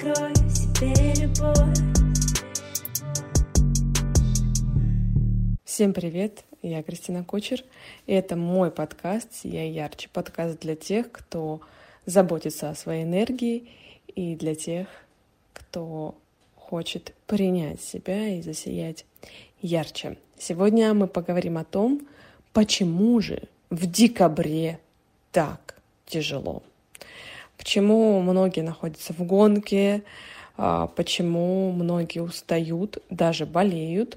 Открой себе любовь. Всем привет, я Кристина Кочер, и это мой подкаст «Я ярче». Подкаст для тех, кто заботится о своей энергии, и для тех, кто хочет принять себя и засиять ярче. Сегодня мы поговорим о том, почему же в декабре так тяжело. Почему многие находятся в гонке, а, почему многие устают, даже болеют,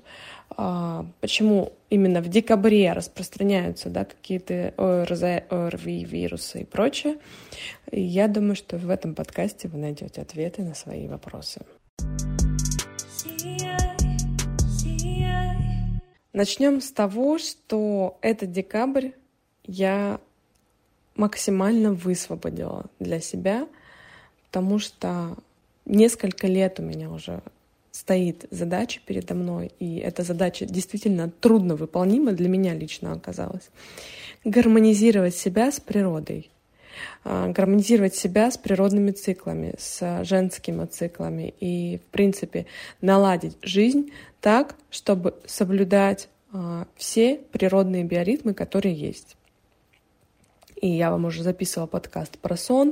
а, почему именно в декабре распространяются да, какие-то ОРЗ, ОРВИ, вирусы и прочее. Я думаю, что в этом подкасте вы найдете ответы на свои вопросы. Начнем с того, что этот декабрь я максимально высвободила для себя, потому что несколько лет у меня уже стоит задача передо мной, и эта задача действительно трудно выполнима для меня лично оказалась. Гармонизировать себя с природой, а, гармонизировать себя с природными циклами, с женскими циклами и, в принципе, наладить жизнь так, чтобы соблюдать а, все природные биоритмы, которые есть и я вам уже записывала подкаст про сон,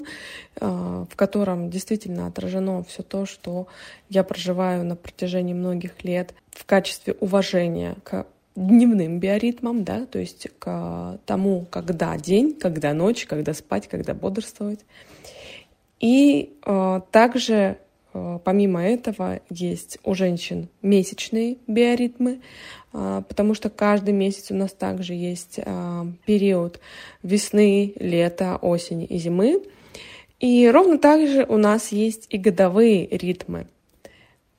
э, в котором действительно отражено все то, что я проживаю на протяжении многих лет в качестве уважения к дневным биоритмам, да, то есть к тому, когда день, когда ночь, когда спать, когда бодрствовать. И э, также помимо этого есть у женщин месячные биоритмы, э, потому что каждый месяц у нас также есть э, период весны, лета, осени и зимы. И ровно так же у нас есть и годовые ритмы,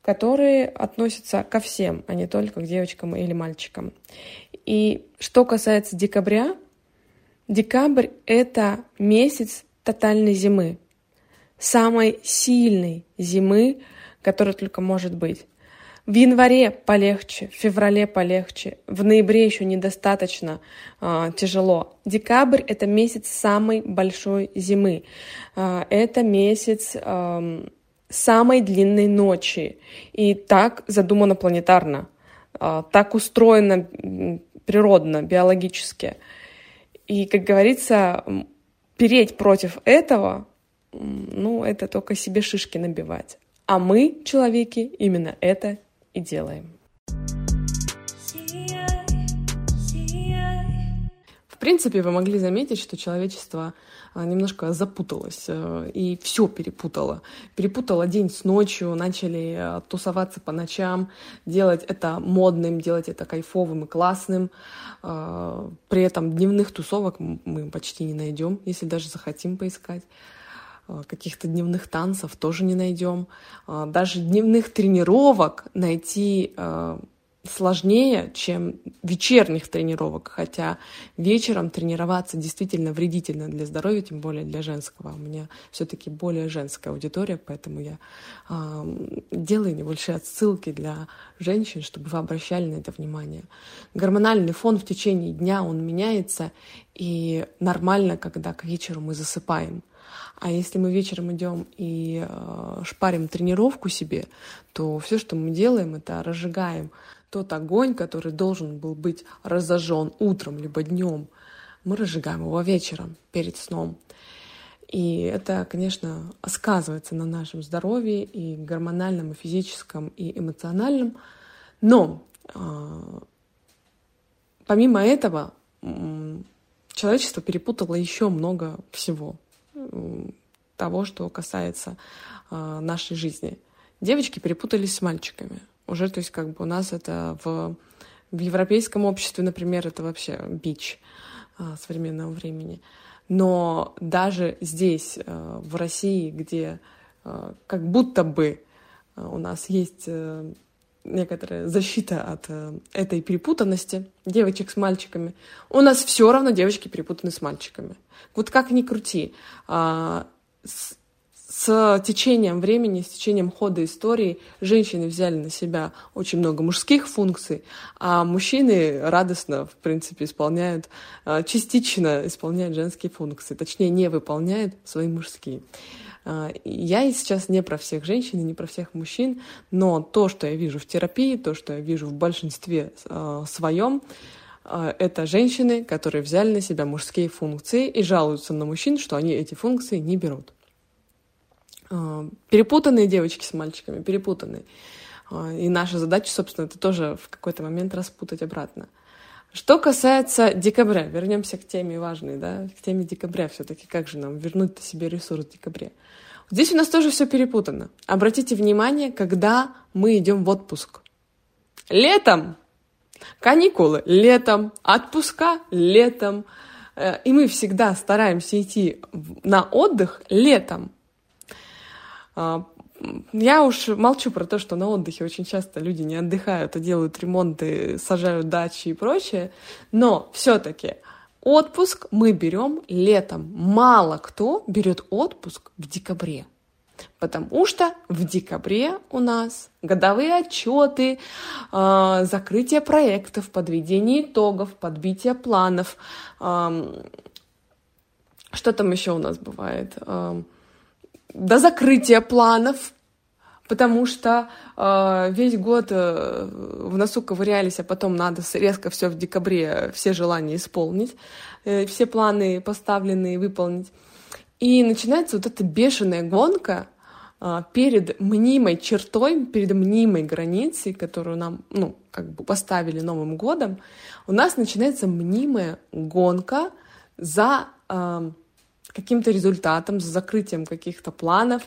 которые относятся ко всем, а не только к девочкам или мальчикам. И что касается декабря, декабрь — это месяц тотальной зимы самой сильной зимы, которая только может быть. В январе полегче, в феврале полегче, в ноябре еще недостаточно э, тяжело. Декабрь это месяц самой большой зимы. Э, это месяц э, самой длинной ночи. И так задумано планетарно, э, так устроено природно, биологически. И, как говорится, переть против этого ну, это только себе шишки набивать. А мы, человеки, именно это и делаем. В принципе, вы могли заметить, что человечество а, немножко запуталось э, и все перепутало. Перепутало день с ночью, начали э, тусоваться по ночам, делать это модным, делать это кайфовым и классным. А, при этом дневных тусовок мы почти не найдем, если даже захотим поискать. Э, каких-то дневных танцев тоже не найдем. Э, даже дневных тренировок найти э, сложнее, чем вечерних тренировок, хотя вечером тренироваться действительно вредительно для здоровья, тем более для женского. У меня все-таки более женская аудитория, поэтому я э, делаю небольшие отсылки для женщин, чтобы вы обращали на это внимание. Гормональный фон в течение дня, он меняется, и нормально, когда к вечеру мы засыпаем. А если мы вечером идем и э, шпарим тренировку себе, то все, что мы делаем, это разжигаем тот огонь, который должен был быть разожжен утром либо днем. Мы разжигаем его вечером перед сном. И это, конечно, сказывается на нашем здоровье и гормональном, и физическом, и эмоциональном. Но э, помимо этого человечество перепутало еще много всего того, что касается э, нашей жизни. Девочки перепутались с мальчиками. Уже, то есть, как бы у нас это в, в европейском обществе, например, это вообще бич э, современного времени. Но даже здесь, э, в России, где как будто бы у нас есть э, некоторая защита от э, этой перепутанности девочек с мальчиками, у нас все равно девочки перепутаны с мальчиками. Вот как ни крути, а, с течением времени, с течением хода истории женщины взяли на себя очень много мужских функций, а мужчины радостно, в принципе, исполняют, а, частично исполняют женские функции, точнее, не выполняют свои мужские. А, я сейчас не про всех женщин и не про всех мужчин, но то, что я вижу в терапии, то, что я вижу в большинстве а, своем, это женщины, которые взяли на себя мужские функции и жалуются на мужчин, что они эти функции не берут. А, перепутанные девочки с мальчиками, перепутанные. А, и наша задача, собственно, это тоже в какой-то момент распутать обратно. Что касается декабря, вернемся к теме важной, да, к теме декабря все-таки, как же нам вернуть себе ресурс в декабре. Здесь у нас тоже все перепутано. Обратите внимание, когда мы идем в отпуск. Летом каникулы, летом отпуска, летом. Э, и мы всегда стараемся идти на отдых летом. А, я уж молчу про то, что на отдыхе очень часто люди не отдыхают, а делают ремонты, сажают дачи и прочее. Но все-таки отпуск мы берем летом. Мало кто берет отпуск в декабре. Потому что в декабре у нас годовые отчеты, э, закрытие проектов, подведение итогов, подбитие планов. Что там еще у нас бывает? Э, до закрытия планов, потому что э, весь год э, в носу ковырялись, а потом надо резко все в декабре, все желания исполнить, э, все планы поставленные выполнить. И начинается вот эта бешеная гонка э, перед мнимой чертой, перед мнимой границей, которую нам, ну, как бы поставили Новым годом, у нас начинается мнимая гонка за э, каким-то результатом, за закрытием каких-то планов,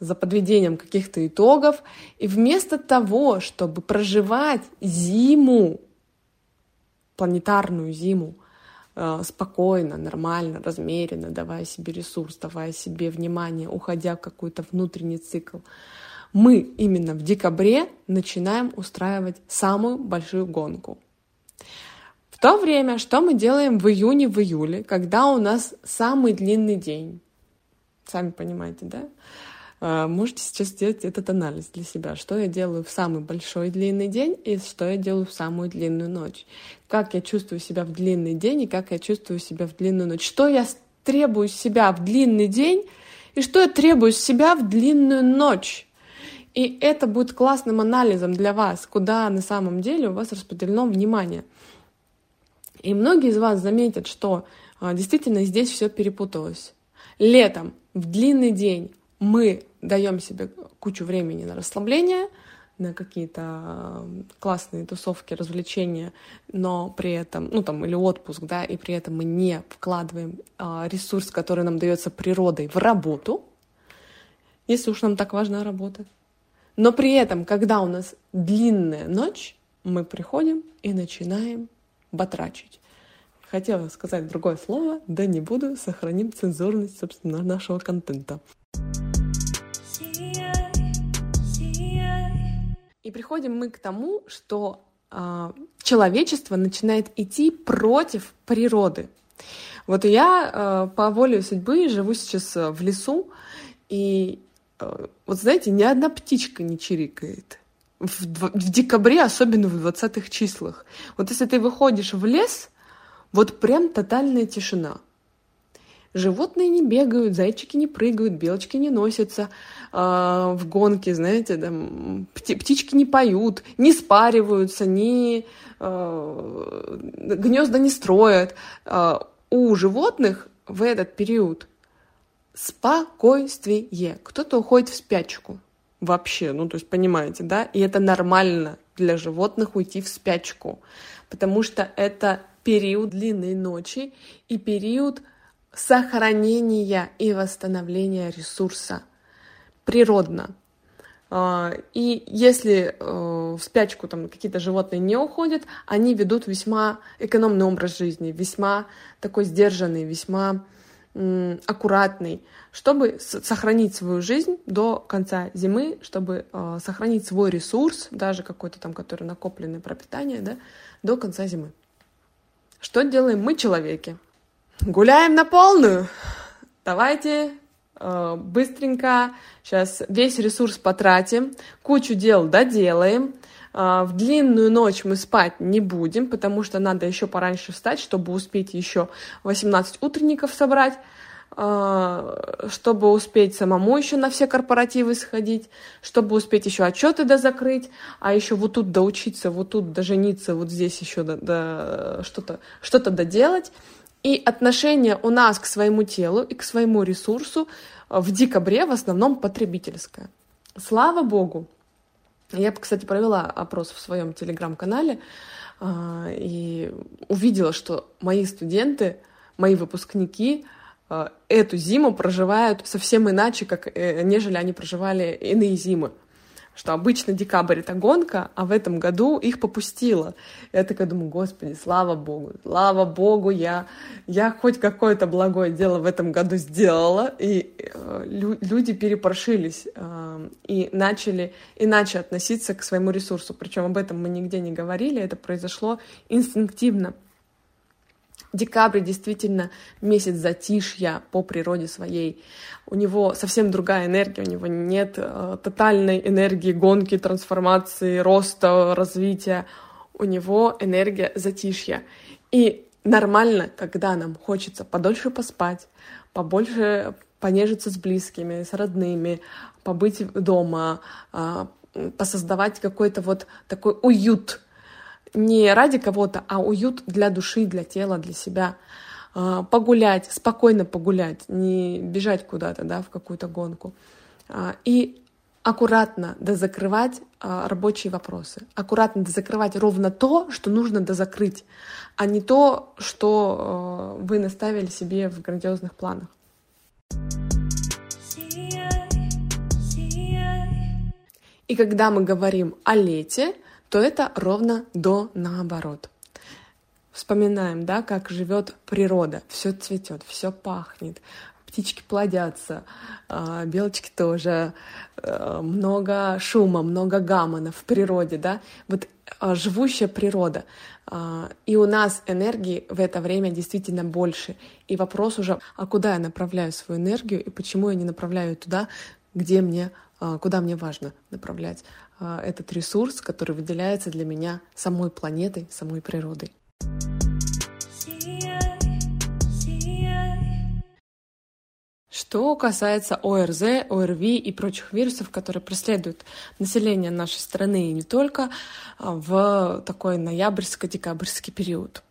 за подведением каких-то итогов. И вместо того, чтобы проживать зиму, планетарную зиму, э, спокойно, нормально, размеренно, давая себе ресурс, давая себе внимание, уходя в какой-то внутренний цикл, мы именно в декабре начинаем устраивать самую большую гонку — в то время, что мы делаем в июне, в июле, когда у нас самый длинный день? Сами понимаете, да? А, можете сейчас сделать этот анализ для себя. Что я делаю в самый большой длинный день и что я делаю в самую длинную ночь. Как я чувствую себя в длинный день и как я чувствую себя в длинную ночь. Что я требую себя в длинный день и что я требую себя в длинную ночь. И это будет классным анализом для вас, куда на самом деле у вас распределено внимание. И многие из вас заметят, что а, действительно здесь все перепуталось. Летом, в длинный день, мы даем себе кучу времени на расслабление, на какие-то а, классные тусовки, развлечения, но при этом, ну там, или отпуск, да, и при этом мы не вкладываем а, ресурс, который нам дается природой, в работу, если уж нам так важна работа. Но при этом, когда у нас длинная ночь, мы приходим и начинаем батрачить. Хотела сказать другое слово, да не буду, сохраним цензурность, собственно, нашего контента. И приходим мы к тому, что э, человечество начинает идти против природы. Вот я э, по воле судьбы живу сейчас в лесу, и э, вот знаете, ни одна птичка не чирикает в, в декабре, особенно в 20-х числах. Вот если ты выходишь в лес, вот прям тотальная тишина. Животные не бегают, зайчики не прыгают, белочки не носятся э, в гонке, знаете, там, пти птички не поют, не спариваются, не, э, гнезда не строят. Э, у животных в этот период спокойствие. Кто-то уходит в спячку, вообще, ну то есть понимаете, да, и это нормально для животных уйти в спячку, потому что это период длинной ночи и период сохранения и восстановления ресурса природно. А, и если э, в спячку там какие-то животные не уходят, они ведут весьма экономный образ жизни, весьма такой сдержанный, весьма аккуратный, чтобы сохранить свою жизнь до конца зимы, чтобы э, сохранить свой ресурс, даже какой-то там, который накопленный пропитание, да, до конца зимы. Что делаем мы, человеки? Гуляем на полную. Давайте э, быстренько сейчас весь ресурс потратим, кучу дел доделаем, в длинную ночь мы спать не будем, потому что надо еще пораньше встать, чтобы успеть еще 18 утренников собрать, э, чтобы успеть самому еще на все корпоративы сходить, чтобы успеть еще отчеты дозакрыть, а еще вот тут доучиться, вот тут дожениться, вот здесь еще до, до, что-то что доделать. И отношение у нас к своему телу и к своему ресурсу в декабре в основном потребительское. Слава богу. Я, кстати, провела опрос в своем телеграм-канале э, и увидела, что мои студенты, мои выпускники э, эту зиму проживают совсем иначе, как нежели они проживали иные зимы что обычно декабрь это гонка, а в этом году их попустило. Я такая думаю, господи, слава богу, слава богу, я, я хоть какое-то благое дело в этом году сделала, и э, лю- люди перепрошились э, и начали иначе относиться к своему ресурсу. Причем об этом мы нигде не говорили, это произошло инстинктивно. Декабрь действительно месяц затишья по природе своей. У него совсем другая энергия, у него нет э, тотальной энергии гонки, трансформации, роста, развития. У него энергия затишья. И нормально, когда нам хочется подольше поспать, побольше понежиться с близкими, с родными, побыть дома, э, посоздавать какой-то вот такой уют не ради кого-то, а уют для души, для тела, для себя. А, погулять, спокойно погулять, не бежать куда-то, да, в какую-то гонку. А, и аккуратно дозакрывать а, рабочие вопросы. Аккуратно дозакрывать ровно то, что нужно дозакрыть, а не то, что вы наставили себе в грандиозных планах. И когда мы говорим о лете, то это ровно до наоборот. Вспоминаем, да, как живет природа. Все цветет, все пахнет, птички плодятся, а, белочки тоже, а, много шума, много гамона в природе, да. Вот а, живущая природа. И у нас энергии в это время действительно больше. И вопрос уже, а куда я направляю свою энергию и почему я не направляю туда, где мне, куда мне важно направлять а, этот ресурс, который выделяется для меня самой планетой, самой природой. Что касается ОРЗ, ОРВИ и прочих вирусов, которые преследуют население нашей страны и не только а, в такой ноябрьско-декабрьский период.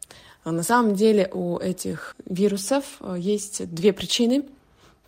А на самом деле у этих вирусов есть две причины.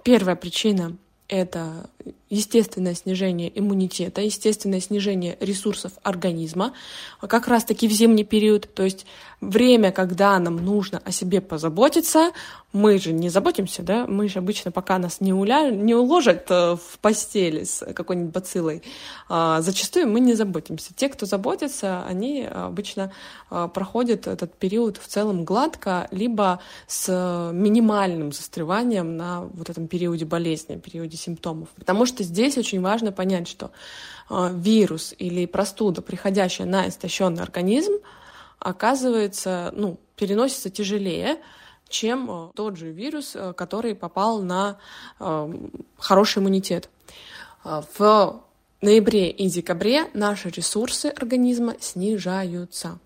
Первая причина это естественное снижение иммунитета, естественное снижение ресурсов организма, как раз-таки в зимний период, то есть время, когда нам нужно о себе позаботиться, мы же не заботимся, да, мы же обычно, пока нас не, уля... не уложат э, в постели с какой-нибудь бациллой, а, зачастую мы не заботимся. Те, кто заботится, они обычно а, проходят этот период в целом гладко, либо с минимальным застреванием на вот этом периоде болезни, периоде симптомов. Потому что здесь очень важно понять, что а, вирус или простуда, приходящая на истощенный организм, оказывается, ну, переносится тяжелее, чем а, тот же вирус, а, который попал на хороший иммунитет. В ноябре и декабре наши ресурсы организма снижаются.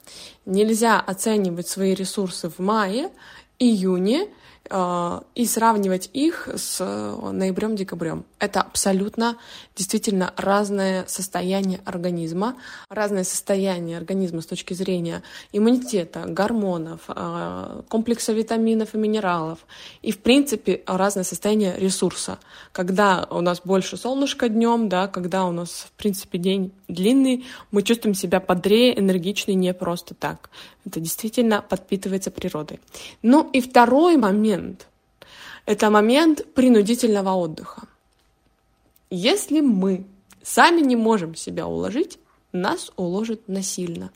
Нельзя оценивать свои ресурсы в мае, июне и сравнивать их с э, ноябрем-декабрем. Это абсолютно действительно разное состояние организма, разное состояние организма с точки зрения иммунитета, гормонов, а, комплекса витаминов и минералов, и в принципе разное состояние ресурса. Когда у нас больше солнышка днем, да, когда у нас в принципе день длинный, мы чувствуем себя бодрее, энергичнее не просто так. Это действительно подпитывается природой. Ну и второй момент — это момент принудительного отдыха. Если мы сами не можем себя уложить, нас уложат насильно.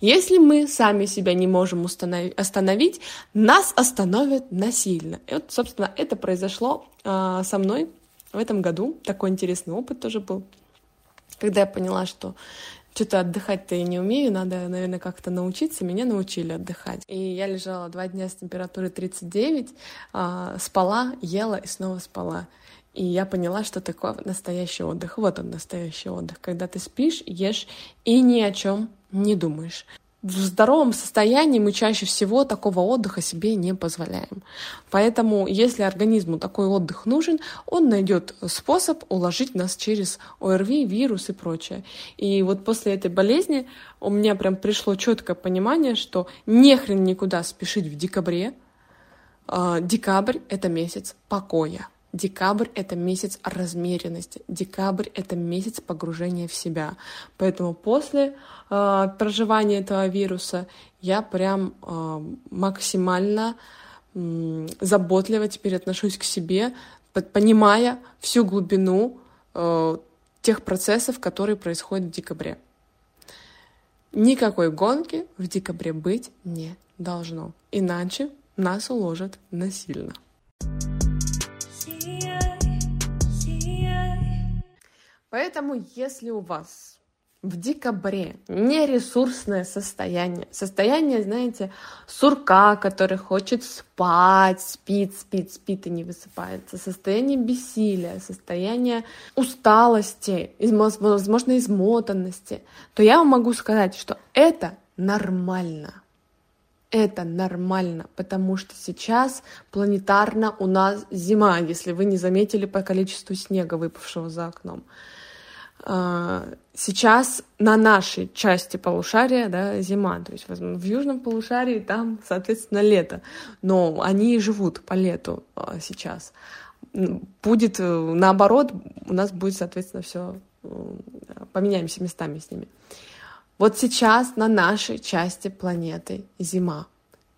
Если мы сами себя не можем остановить, нас остановят насильно. И вот, собственно, это произошло э, со мной в этом году. Такой интересный опыт тоже был, когда я поняла, что что-то отдыхать-то я не умею, надо, наверное, как-то научиться. Меня научили отдыхать. И я лежала два дня с температурой 39, а, спала, ела и снова спала. И я поняла, что такое настоящий отдых. Вот он, настоящий отдых, когда ты спишь, ешь и ни о чем не думаешь. В здоровом состоянии мы чаще всего такого отдыха себе не позволяем. Поэтому, если организму такой отдых нужен, он найдет способ уложить нас через ОРВИ, вирус и прочее. И вот после этой болезни у меня прям пришло четкое понимание, что нехрен никуда спешить в декабре. А, декабрь — это месяц покоя. Декабрь — это месяц размеренности. Декабрь — это месяц погружения в себя. Поэтому после э, проживания этого вируса я прям э, максимально э, заботливо теперь отношусь к себе, понимая всю глубину э, тех процессов, которые происходят в декабре. Никакой гонки в декабре быть не должно, иначе нас уложат насильно. Поэтому, если у вас в декабре нересурсное состояние, состояние, знаете, сурка, который хочет спать, спит, спит, спит и не высыпается, состояние бессилия, состояние усталости, возможно, измотанности, то я вам могу сказать, что это нормально. Это нормально, потому что сейчас планетарно у нас зима, если вы не заметили по количеству снега, выпавшего за окном. А, сейчас на нашей части полушария да, зима, то есть в южном полушарии там, соответственно, лето, но они живут по лету а, сейчас. Будет э, наоборот, у нас будет, соответственно, все э, поменяемся местами с ними. Вот сейчас на нашей части планеты зима,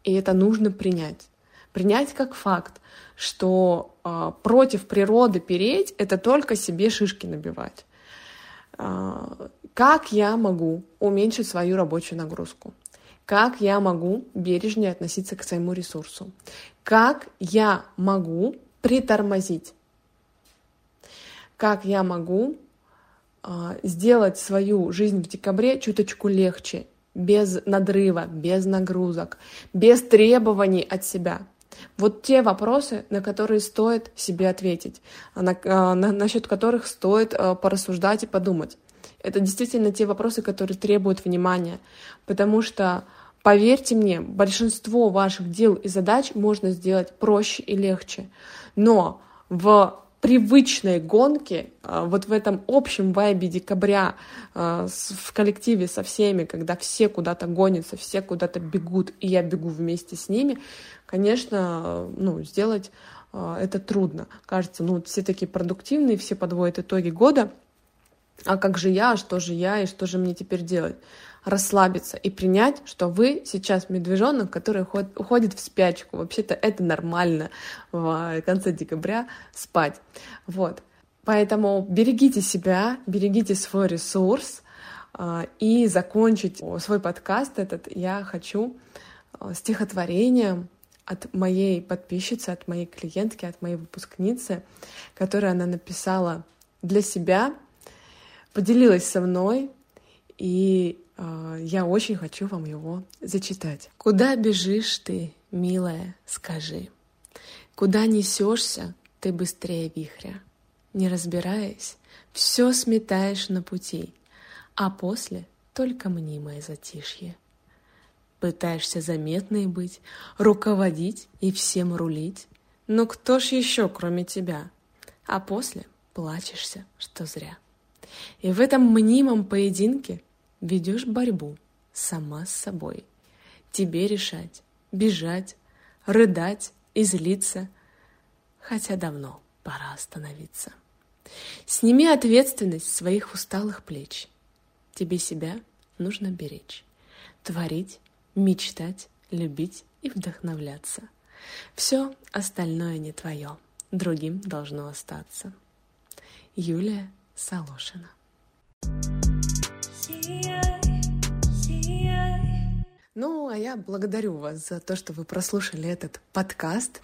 и это нужно принять. Принять как факт, что э, против природы переть это только себе шишки набивать. А, как я могу уменьшить свою рабочую нагрузку? Как я могу бережнее относиться к своему ресурсу? Как я могу притормозить? Как я могу э, сделать свою жизнь в декабре чуточку легче, без надрыва, без нагрузок, без требований от себя? Вот те вопросы, на которые стоит себе ответить, на, на, насчет которых стоит э, порассуждать и подумать. Это действительно те вопросы, которые требуют внимания, потому что, поверьте мне, большинство ваших дел и задач можно сделать проще и легче. Но в привычной гонке, э, вот в этом общем вайбе декабря э, в коллективе со всеми, когда все куда-то гонятся, все куда-то бегут, и я бегу вместе с ними, конечно, ну, сделать э, это трудно. Кажется, ну, все такие продуктивные, все подводят итоги года, а как же я, что же я и что же мне теперь делать? Расслабиться и принять, что вы сейчас медвежонок, который уходит в спячку. Вообще-то это нормально в конце декабря спать. Вот. Поэтому берегите себя, берегите свой ресурс, э, и закончить свой подкаст этот я хочу э, стихотворением от моей подписчицы, от моей клиентки, от моей выпускницы, которую она написала для себя, поделилась со мной, и э, я очень хочу вам его зачитать. Куда бежишь ты, милая, скажи? Куда несешься ты быстрее вихря? Не разбираясь, все сметаешь на пути, а после только мнимое затишье. Пытаешься заметной быть, руководить и всем рулить. Но кто ж еще, кроме тебя? А после плачешься, что зря. И в этом мнимом поединке ведешь борьбу сама с собой. Тебе решать, бежать, рыдать и злиться, хотя давно пора остановиться. Сними ответственность своих усталых плеч. Тебе себя нужно беречь, творить мечтать, любить и вдохновляться. Все остальное не твое, другим должно остаться. Юлия Солошина. Ну, а я благодарю вас за то, что вы прослушали этот подкаст.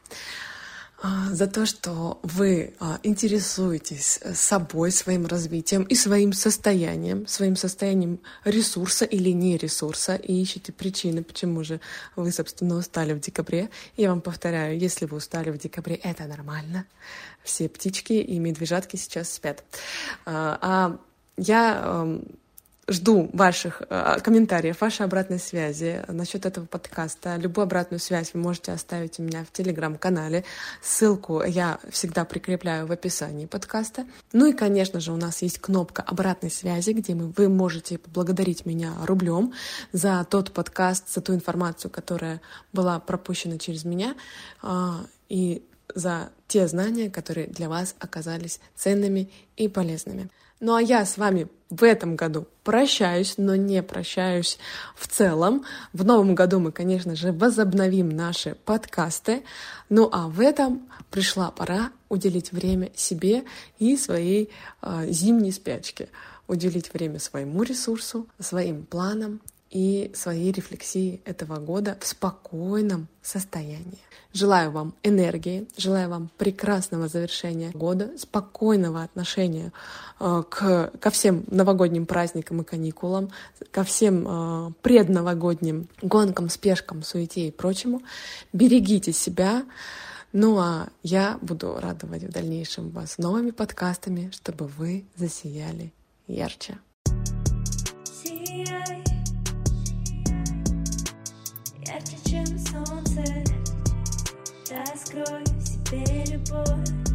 а, за то, что вы а, интересуетесь э, собой, своим развитием и своим состоянием, своим состоянием ресурса или не ресурса, и ищете причины, почему же вы, собственно, устали в декабре. Я вам повторяю, если вы устали в декабре, это нормально. Все птички и медвежатки сейчас спят. А, а я Жду ваших э, комментариев, вашей обратной связи насчет этого подкаста. Любую обратную связь вы можете оставить у меня в телеграм-канале. Ссылку я всегда прикрепляю в описании подкаста. Ну и, конечно же, у нас есть кнопка обратной связи, где мы, вы можете поблагодарить меня рублем за тот подкаст, за ту информацию, которая была пропущена через меня. Э, и за те знания, которые для вас оказались ценными и полезными. Ну а я с вами в этом году прощаюсь, но не прощаюсь в целом. В новом году мы, конечно же, возобновим наши подкасты. Ну а в этом пришла пора уделить время себе и своей э, зимней спячке. Уделить время своему ресурсу, своим планам и своей рефлексии этого года в спокойном состоянии. Желаю вам энергии, желаю вам прекрасного завершения года, спокойного отношения э, к, ко всем новогодним праздникам и каникулам, ко всем э, предновогодним гонкам, спешкам, суете и прочему. Берегите себя. Ну а я буду радовать в дальнейшем вас новыми подкастами, чтобы вы засияли ярче. Раскрой себе любовь